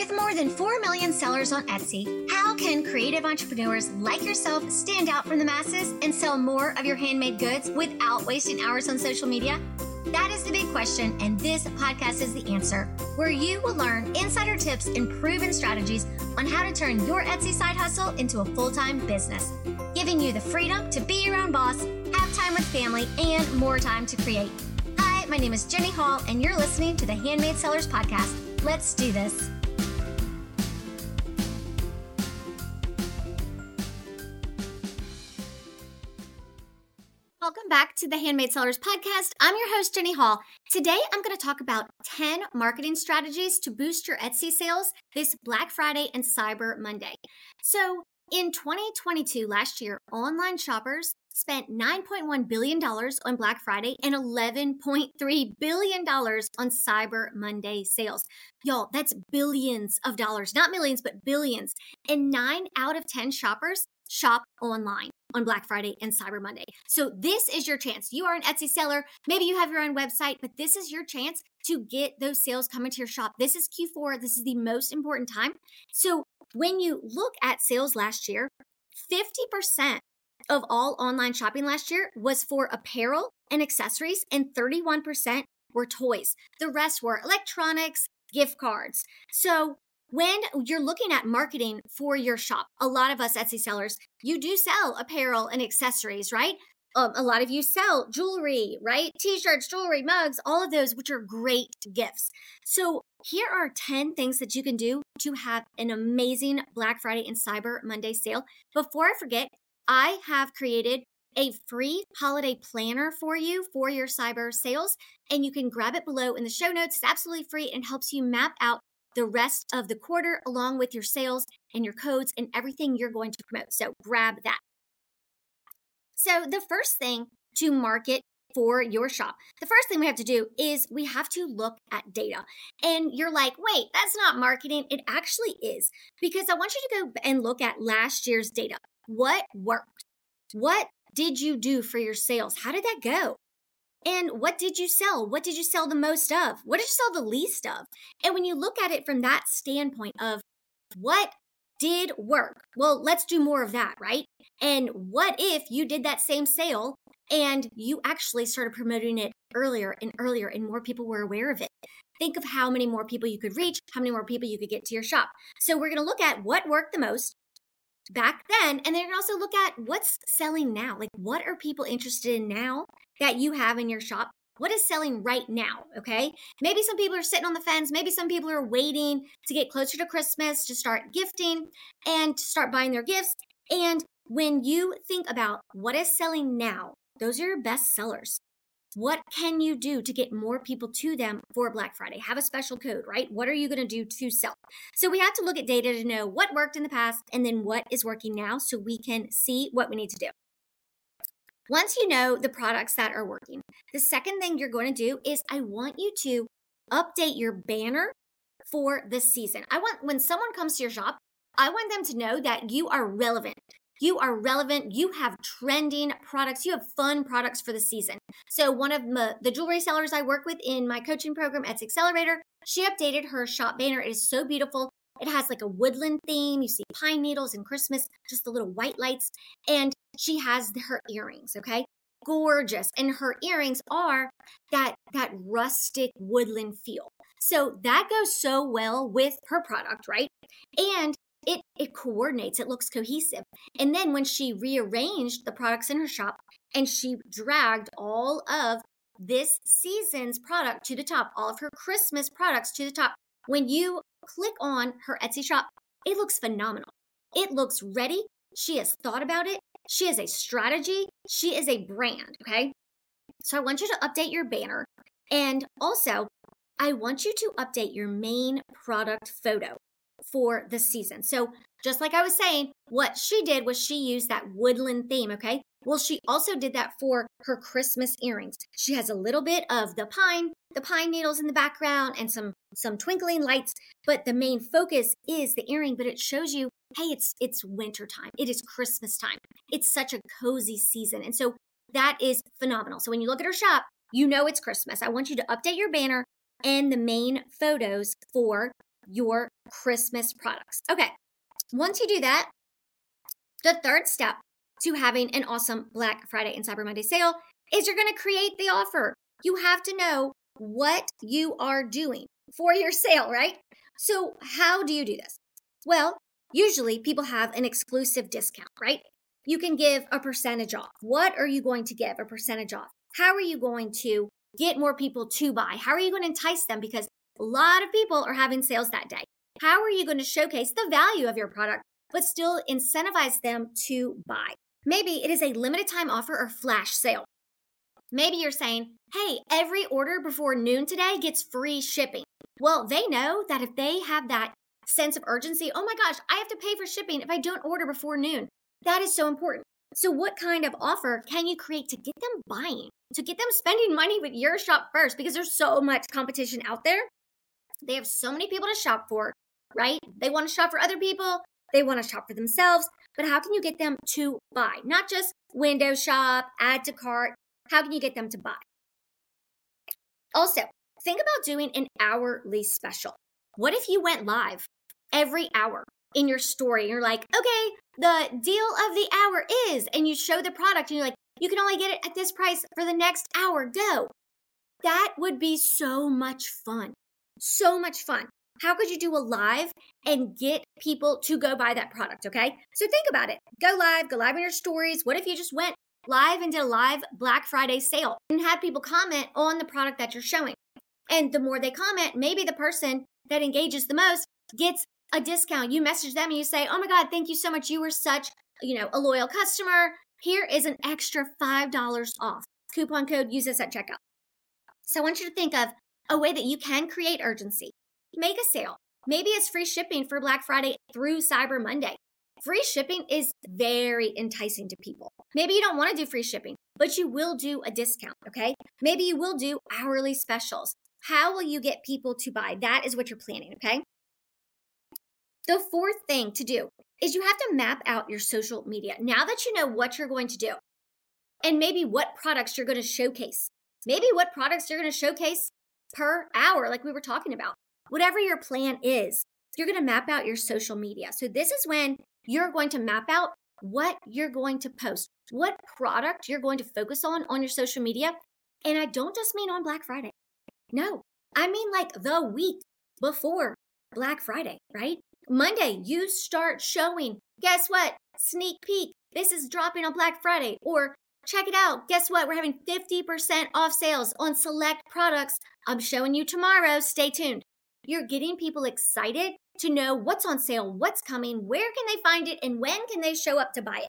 With more than 4 million sellers on Etsy, how can creative entrepreneurs like yourself stand out from the masses and sell more of your handmade goods without wasting hours on social media? That is the big question, and this podcast is the answer, where you will learn insider tips and proven strategies on how to turn your Etsy side hustle into a full time business, giving you the freedom to be your own boss, have time with family, and more time to create. Hi, my name is Jenny Hall, and you're listening to the Handmade Sellers Podcast. Let's do this. Back to the Handmade Sellers Podcast. I'm your host, Jenny Hall. Today, I'm going to talk about 10 marketing strategies to boost your Etsy sales this Black Friday and Cyber Monday. So, in 2022, last year, online shoppers spent $9.1 billion on Black Friday and $11.3 billion on Cyber Monday sales. Y'all, that's billions of dollars, not millions, but billions. And nine out of 10 shoppers shop online on Black Friday and Cyber Monday. So this is your chance. You are an Etsy seller. Maybe you have your own website, but this is your chance to get those sales coming to your shop. This is Q4. This is the most important time. So when you look at sales last year, 50% of all online shopping last year was for apparel and accessories, and 31% were toys. The rest were electronics, gift cards. So when you're looking at marketing for your shop, a lot of us Etsy sellers, you do sell apparel and accessories, right? Um, a lot of you sell jewelry, right? T shirts, jewelry, mugs, all of those, which are great gifts. So, here are 10 things that you can do to have an amazing Black Friday and Cyber Monday sale. Before I forget, I have created a free holiday planner for you for your cyber sales, and you can grab it below in the show notes. It's absolutely free and helps you map out the rest of the quarter along with your sales and your codes and everything you're going to promote. So grab that. So, the first thing to market for your shop, the first thing we have to do is we have to look at data. And you're like, wait, that's not marketing. It actually is because I want you to go and look at last year's data. What worked? What did you do for your sales? How did that go? And what did you sell? What did you sell the most of? What did you sell the least of? And when you look at it from that standpoint of what did work, well, let's do more of that, right? And what if you did that same sale and you actually started promoting it earlier and earlier and more people were aware of it? Think of how many more people you could reach, how many more people you could get to your shop. So we're going to look at what worked the most back then and then also look at what's selling now. Like what are people interested in now that you have in your shop? What is selling right now? Okay. Maybe some people are sitting on the fence. Maybe some people are waiting to get closer to Christmas to start gifting and to start buying their gifts. And when you think about what is selling now, those are your best sellers. What can you do to get more people to them for Black Friday? Have a special code, right? What are you going to do to sell? So we have to look at data to know what worked in the past and then what is working now so we can see what we need to do. Once you know the products that are working, the second thing you're going to do is I want you to update your banner for the season. I want when someone comes to your shop, I want them to know that you are relevant. You are relevant. You have trending products. You have fun products for the season. So, one of my, the jewelry sellers I work with in my coaching program, Etsy Accelerator, she updated her shop banner. It is so beautiful. It has like a woodland theme. You see pine needles and Christmas, just the little white lights. And she has her earrings, okay? Gorgeous. And her earrings are that that rustic woodland feel. So that goes so well with her product, right? And it it coordinates it looks cohesive. And then when she rearranged the products in her shop and she dragged all of this season's product to the top all of her christmas products to the top when you click on her etsy shop it looks phenomenal. It looks ready. She has thought about it. She has a strategy. She is a brand okay? So i want you to update your banner. And also i want you to update your main product photo for the season. So, just like I was saying, what she did was she used that woodland theme, okay? Well, she also did that for her Christmas earrings. She has a little bit of the pine, the pine needles in the background and some some twinkling lights, but the main focus is the earring, but it shows you, hey, it's it's winter time. It is Christmas time. It's such a cozy season. And so that is phenomenal. So when you look at her shop, you know it's Christmas. I want you to update your banner and the main photos for your Christmas products. Okay, once you do that, the third step to having an awesome Black Friday and Cyber Monday sale is you're going to create the offer. You have to know what you are doing for your sale, right? So, how do you do this? Well, usually people have an exclusive discount, right? You can give a percentage off. What are you going to give a percentage off? How are you going to get more people to buy? How are you going to entice them? Because a lot of people are having sales that day. How are you going to showcase the value of your product, but still incentivize them to buy? Maybe it is a limited time offer or flash sale. Maybe you're saying, hey, every order before noon today gets free shipping. Well, they know that if they have that sense of urgency, oh my gosh, I have to pay for shipping if I don't order before noon. That is so important. So, what kind of offer can you create to get them buying, to get them spending money with your shop first? Because there's so much competition out there. They have so many people to shop for, right? They want to shop for other people, they want to shop for themselves. But how can you get them to buy? Not just window shop, add to cart. How can you get them to buy? Also, think about doing an hourly special. What if you went live every hour in your story? You're like, okay, the deal of the hour is, and you show the product and you're like, you can only get it at this price for the next hour. Go. That would be so much fun. So much fun. How could you do a live and get people to go buy that product? Okay. So think about it. Go live, go live on your stories. What if you just went live and did a live Black Friday sale and had people comment on the product that you're showing? And the more they comment, maybe the person that engages the most gets a discount. You message them and you say, Oh my God, thank you so much. You were such, you know, a loyal customer. Here is an extra $5 off. Coupon code, use this at checkout. So I want you to think of a way that you can create urgency. Make a sale. Maybe it's free shipping for Black Friday through Cyber Monday. Free shipping is very enticing to people. Maybe you don't want to do free shipping, but you will do a discount, okay? Maybe you will do hourly specials. How will you get people to buy? That is what you're planning, okay? The fourth thing to do is you have to map out your social media. Now that you know what you're going to do and maybe what products you're going to showcase, maybe what products you're going to showcase per hour, like we were talking about, whatever your plan is, you're going to map out your social media. So, this is when you're going to map out what you're going to post, what product you're going to focus on on your social media. And I don't just mean on Black Friday. No, I mean like the week before Black Friday, right? Monday, you start showing, guess what? Sneak peek. This is dropping on Black Friday. Or check it out. Guess what? We're having 50% off sales on select products. I'm showing you tomorrow. Stay tuned. You're getting people excited to know what's on sale, what's coming, where can they find it, and when can they show up to buy it.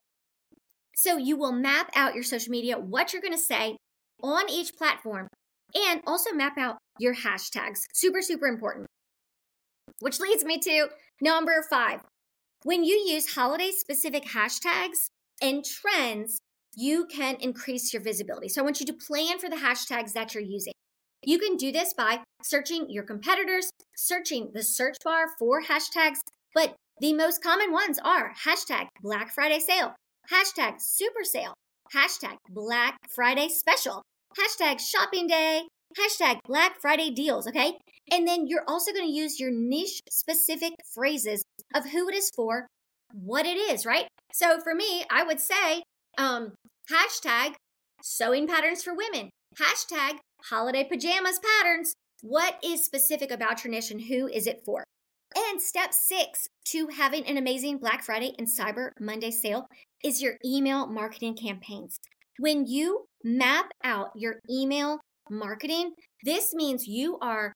So you will map out your social media, what you're going to say on each platform, and also map out your hashtags. Super, super important. Which leads me to number five. When you use holiday specific hashtags and trends, you can increase your visibility. So I want you to plan for the hashtags that you're using. You can do this by searching your competitors, searching the search bar for hashtags, but the most common ones are hashtag Black Friday sale, hashtag super sale, hashtag Black Friday special, hashtag shopping day, hashtag Black Friday deals, okay? And then you're also going to use your niche specific phrases of who it is for, what it is, right? So for me, I would say um, hashtag sewing patterns for women, hashtag holiday pajamas patterns. What is specific about your niche and who is it for? And step six to having an amazing Black Friday and Cyber Monday sale is your email marketing campaigns. When you map out your email marketing, this means you are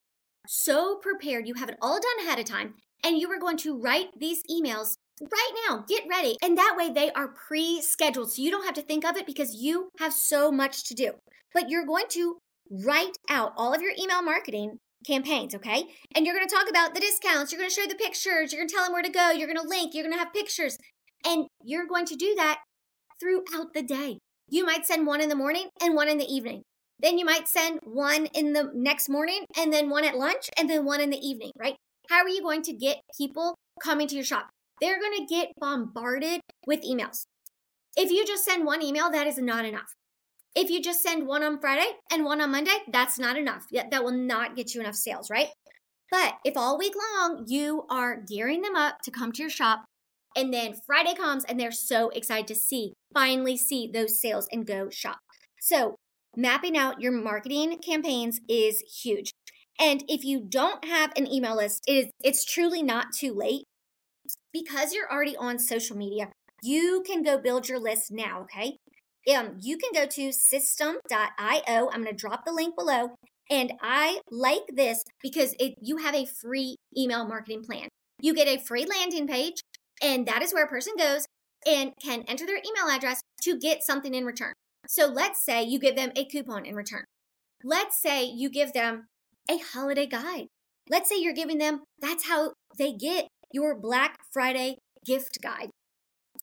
so prepared, you have it all done ahead of time, and you are going to write these emails right now. Get ready. And that way they are pre scheduled. So you don't have to think of it because you have so much to do. But you're going to write out all of your email marketing campaigns, okay? And you're going to talk about the discounts, you're going to show the pictures, you're going to tell them where to go, you're going to link, you're going to have pictures. And you're going to do that throughout the day. You might send one in the morning and one in the evening. Then you might send one in the next morning and then one at lunch and then one in the evening, right? How are you going to get people coming to your shop? They're going to get bombarded with emails. If you just send one email, that is not enough. If you just send one on Friday and one on Monday, that's not enough. That will not get you enough sales, right? But if all week long you are gearing them up to come to your shop, and then Friday comes and they're so excited to see, finally see those sales and go shop. So, mapping out your marketing campaigns is huge. And if you don't have an email list, it is it's truly not too late. Because you're already on social media, you can go build your list now, okay? Um, you can go to Systeme.io. I'm going to drop the link below. And I like this because it, you have a free email marketing plan. You get a free landing page, and that is where a person goes and can enter their email address to get something in return. So let's say you give them a coupon in return. Let's say you give them a holiday guide. Let's say you're giving them, that's how they get your Black Friday gift guide.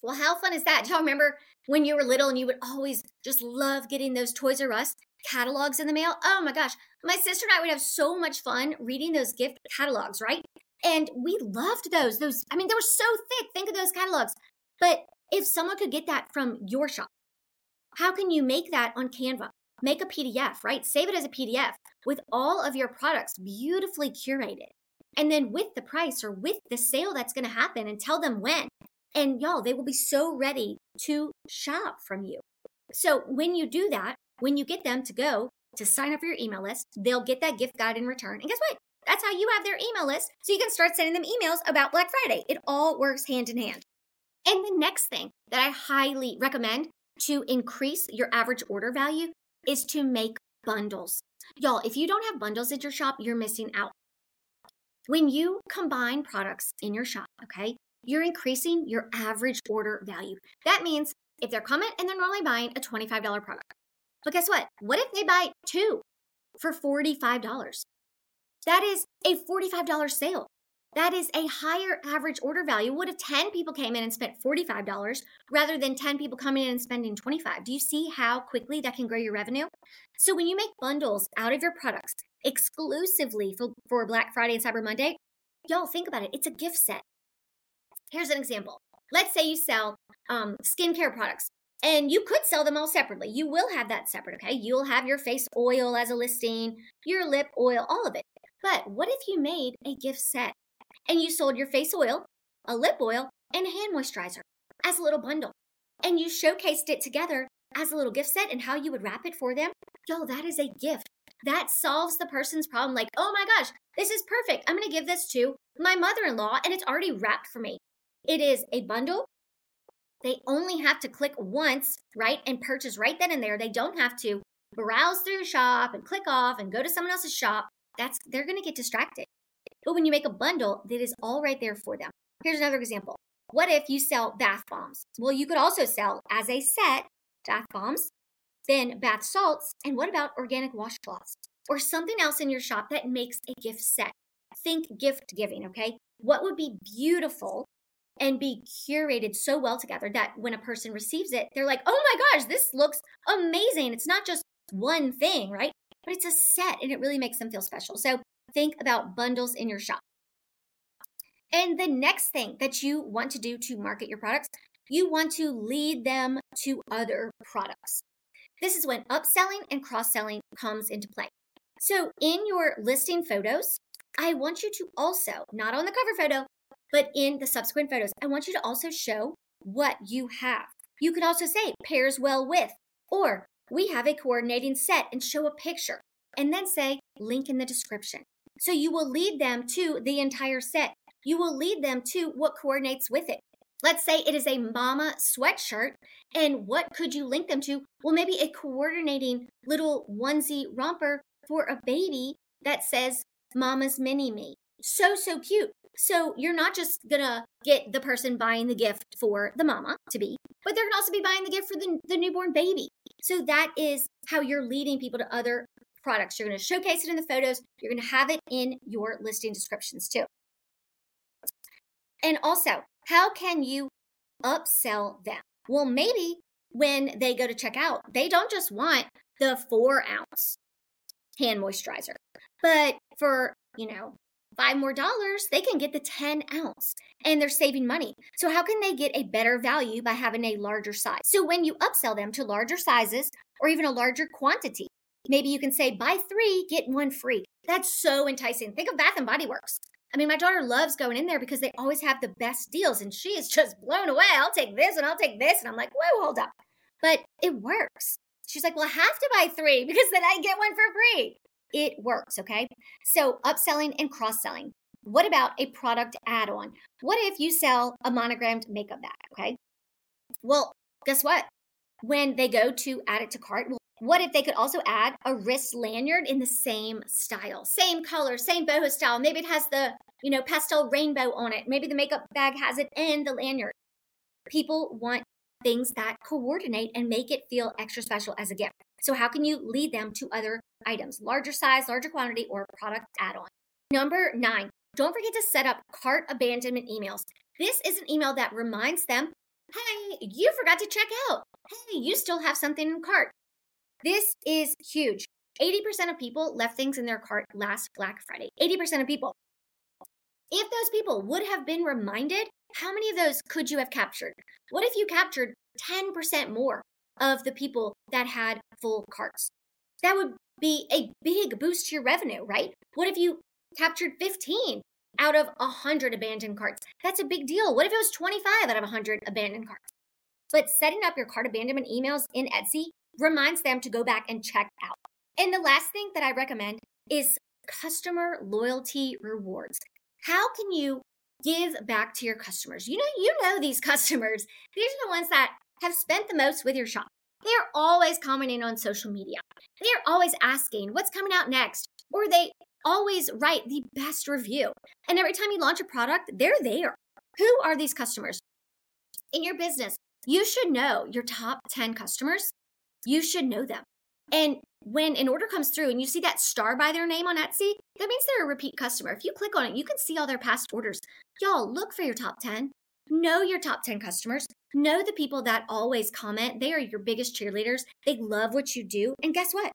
Well, how fun is that? Do y'all remember when you were little and you would always just love getting those Toys R Us catalogs in the mail? Oh my gosh. My sister and I would have so much fun reading those gift catalogs, right? And we loved those. Those, I mean, they were so thick. Think of those catalogs. But if someone could get that from your shop, how can you make that on Canva? Make a PDF, right? Save it as a PDF with all of your products beautifully curated. And then with the price or with the sale that's going to happen and tell them when. And y'all, they will be so ready to shop from you. So when you do that, when you get them to go to sign up for your email list, they'll get that gift guide in return. And guess what? That's how you have their email list. So you can start sending them emails about Black Friday. It all works hand in hand. And the next thing that I highly recommend to increase your average order value is to make bundles. Y'all, if you don't have bundles at your shop, you're missing out. When you combine products in your shop, okay, you're increasing your average order value. That means if they're coming and they're normally buying a $25 product, but guess what? What if they buy two for $45? That is a $45 sale. That is a higher average order value. What if 10 people came in and spent $45 rather than 10 people coming in and spending 25? Do you see how quickly that can grow your revenue? So when you make bundles out of your products exclusively for, for Black Friday and Cyber Monday, y'all think about it. It's a gift set. Here's an example. Let's say you sell um, skincare products and you could sell them all separately. You will have that separate, okay? You'll have your face oil as a listing, your lip oil, all of it. But what if you made a gift set and you sold your face oil, a lip oil, and a hand moisturizer as a little bundle? And you showcased it together as a little gift set and how you would wrap it for them? Yo, that is a gift. That solves the person's problem. Like, oh my gosh, this is perfect. I'm going to give this to my mother in law and it's already wrapped for me. It is a bundle. They only have to click once, right, and purchase right then and there. They don't have to browse through your shop and click off and go to someone else's shop. That's they're going to get distracted. But when you make a bundle, that is all right there for them. Here's another example. What if you sell bath bombs? Well, you could also sell as a set bath bombs, then bath salts, and what about organic washcloths or something else in your shop that makes a gift set? Think gift giving, okay? What would be beautiful and be curated so well together that when a person receives it, they're like, oh my gosh, this looks amazing. It's not just one thing, right? But it's a set and it really makes them feel special. So think about bundles in your shop. And the next thing that you want to do to market your products, you want to lead them to other products. This is when upselling and cross selling comes into play. So, in your listing photos, I want you to also, not on the cover photo, but in the subsequent photos, I want you to also show what you have. You could also say pairs well with, or we have a coordinating set and show a picture, and then say link in the description. So you will lead them to the entire set. You will lead them to what coordinates with it. Let's say it is a mama sweatshirt, and what could you link them to? Well, maybe a coordinating little onesie romper for a baby that says Mama's Mini Me. So, so cute. So you're not just gonna get the person buying the gift for the mama to be, but they're gonna also be buying the gift for the, the newborn baby. So that is how you're leading people to other products. You're gonna showcase it in the photos, you're gonna have it in your listing descriptions too. And also, how can you upsell them? Well, maybe when they go to check out, they don't just want the four ounce hand moisturizer, but for, you know, five more dollars, they can get the 10 ounce and they're saving money. So, how can they get a better value by having a larger size? So, when you upsell them to larger sizes or even a larger quantity, maybe you can say buy three, get one free. That's so enticing. Think of Bath and Body Works. I mean, my daughter loves going in there because they always have the best deals, and she is just blown away. I'll take this and I'll take this. And I'm like, whoa, hold up. But it works. She's like, well, I have to buy three because then I get one for free. It works, okay? So, upselling and cross selling. What about a product add on? What if you sell a monogrammed makeup bag, okay? Well, guess what? When they go to add it to cart, well, what if they could also add a wrist lanyard in the same style, same color, same boho style? Maybe it has the, you know, pastel rainbow on it. Maybe the makeup bag has it and the lanyard. People want things that coordinate and make it feel extra special as a gift. So, how can you lead them to other items, larger size, larger quantity, or product add on? Number nine, don't forget to set up cart abandonment emails. This is an email that reminds them hey, you forgot to check out. Hey, you still have something in cart. This is huge. 80% of people left things in their cart last Black Friday. 80% of people. If those people would have been reminded, how many of those could you have captured? What if you captured 10% more of the people that had full carts? That would be a big boost to your revenue, right? What if you captured 15 out of 100 abandoned carts? That's a big deal. What if it was 25 out of 100 abandoned carts? But setting up your cart abandonment emails in Etsy reminds them to go back and check out. And the last thing that I recommend is customer loyalty rewards. How can you give back to your customers? You know, you know these customers. These are the ones that have spent the most with your shop. They're always commenting on social media. They're always asking what's coming out next, or they always write the best review. And every time you launch a product, they're there. Who are these customers? In your business, you should know your top 10 customers you should know them. And when an order comes through and you see that star by their name on Etsy, that means they're a repeat customer. If you click on it, you can see all their past orders. Y'all, look for your top 10. Know your top 10 customers. Know the people that always comment. They are your biggest cheerleaders. They love what you do. And guess what?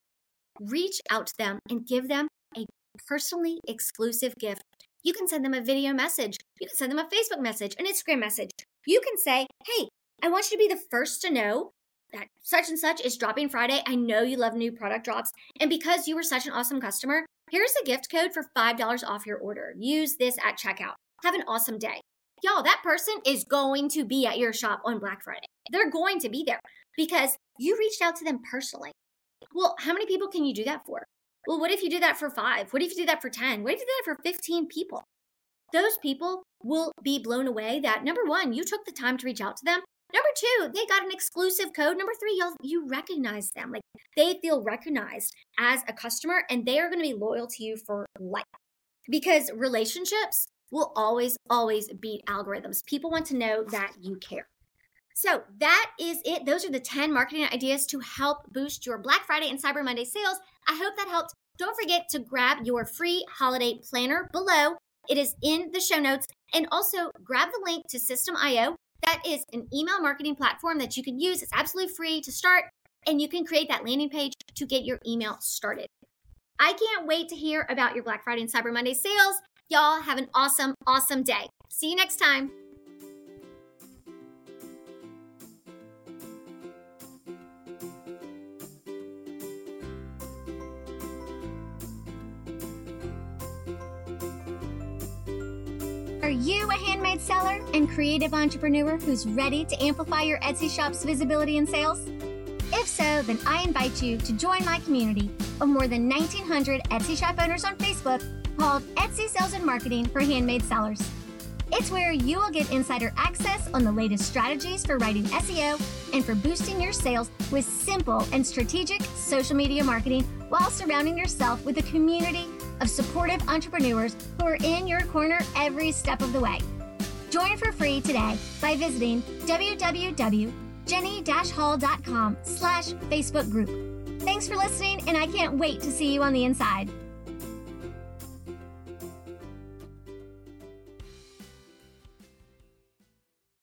Reach out to them and give them a personally exclusive gift. You can send them a video message. You can send them a Facebook message, an Instagram message. You can say, hey, I want you to be the first to know that such and such is dropping Friday. I know you love new product drops. And because you were such an awesome customer, here's a gift code for $5 off your order. Use this at checkout. Have an awesome day. Y'all, that person is going to be at your shop on Black Friday. They're going to be there because you reached out to them personally. Well, how many people can you do that for? Well, what if you do that for five? What if you do that for 10? What if you do that for 15 people? Those people will be blown away that number one, you took the time to reach out to them. Number two, they got an exclusive code. Number three, y'all, you recognize them. Like they feel recognized as a customer and they are going to be loyal to you for life. Because relationships will always, always beat algorithms. People want to know that you care. So that is it. Those are the 10 marketing ideas to help boost your Black Friday and Cyber Monday sales. I hope that helped. Don't forget to grab your free holiday planner below. It is in the show notes. And also grab the link to Systeme.io that is an email marketing platform that you can use. It's absolutely free to start, and you can create that landing page to get your email started. I can't wait to hear about your Black Friday and Cyber Monday sales. Y'all have an awesome, awesome day. See you next time. Handmade seller and creative entrepreneur who's ready to amplify your Etsy shop's visibility and sales? If so, then I invite you to join my community of more than 1,900 Etsy shop owners on Facebook called Etsy Sales and Marketing for Handmade Sellers. It's where you will get insider access on the latest strategies for writing SEO and for boosting your sales with simple and strategic social media marketing while surrounding yourself with a community of supportive entrepreneurs who are in your corner every step of the way. Join for free today by visiting www.jenny-hall.com slash Facebook group. Thanks for listening, and I can't wait to see you on the inside.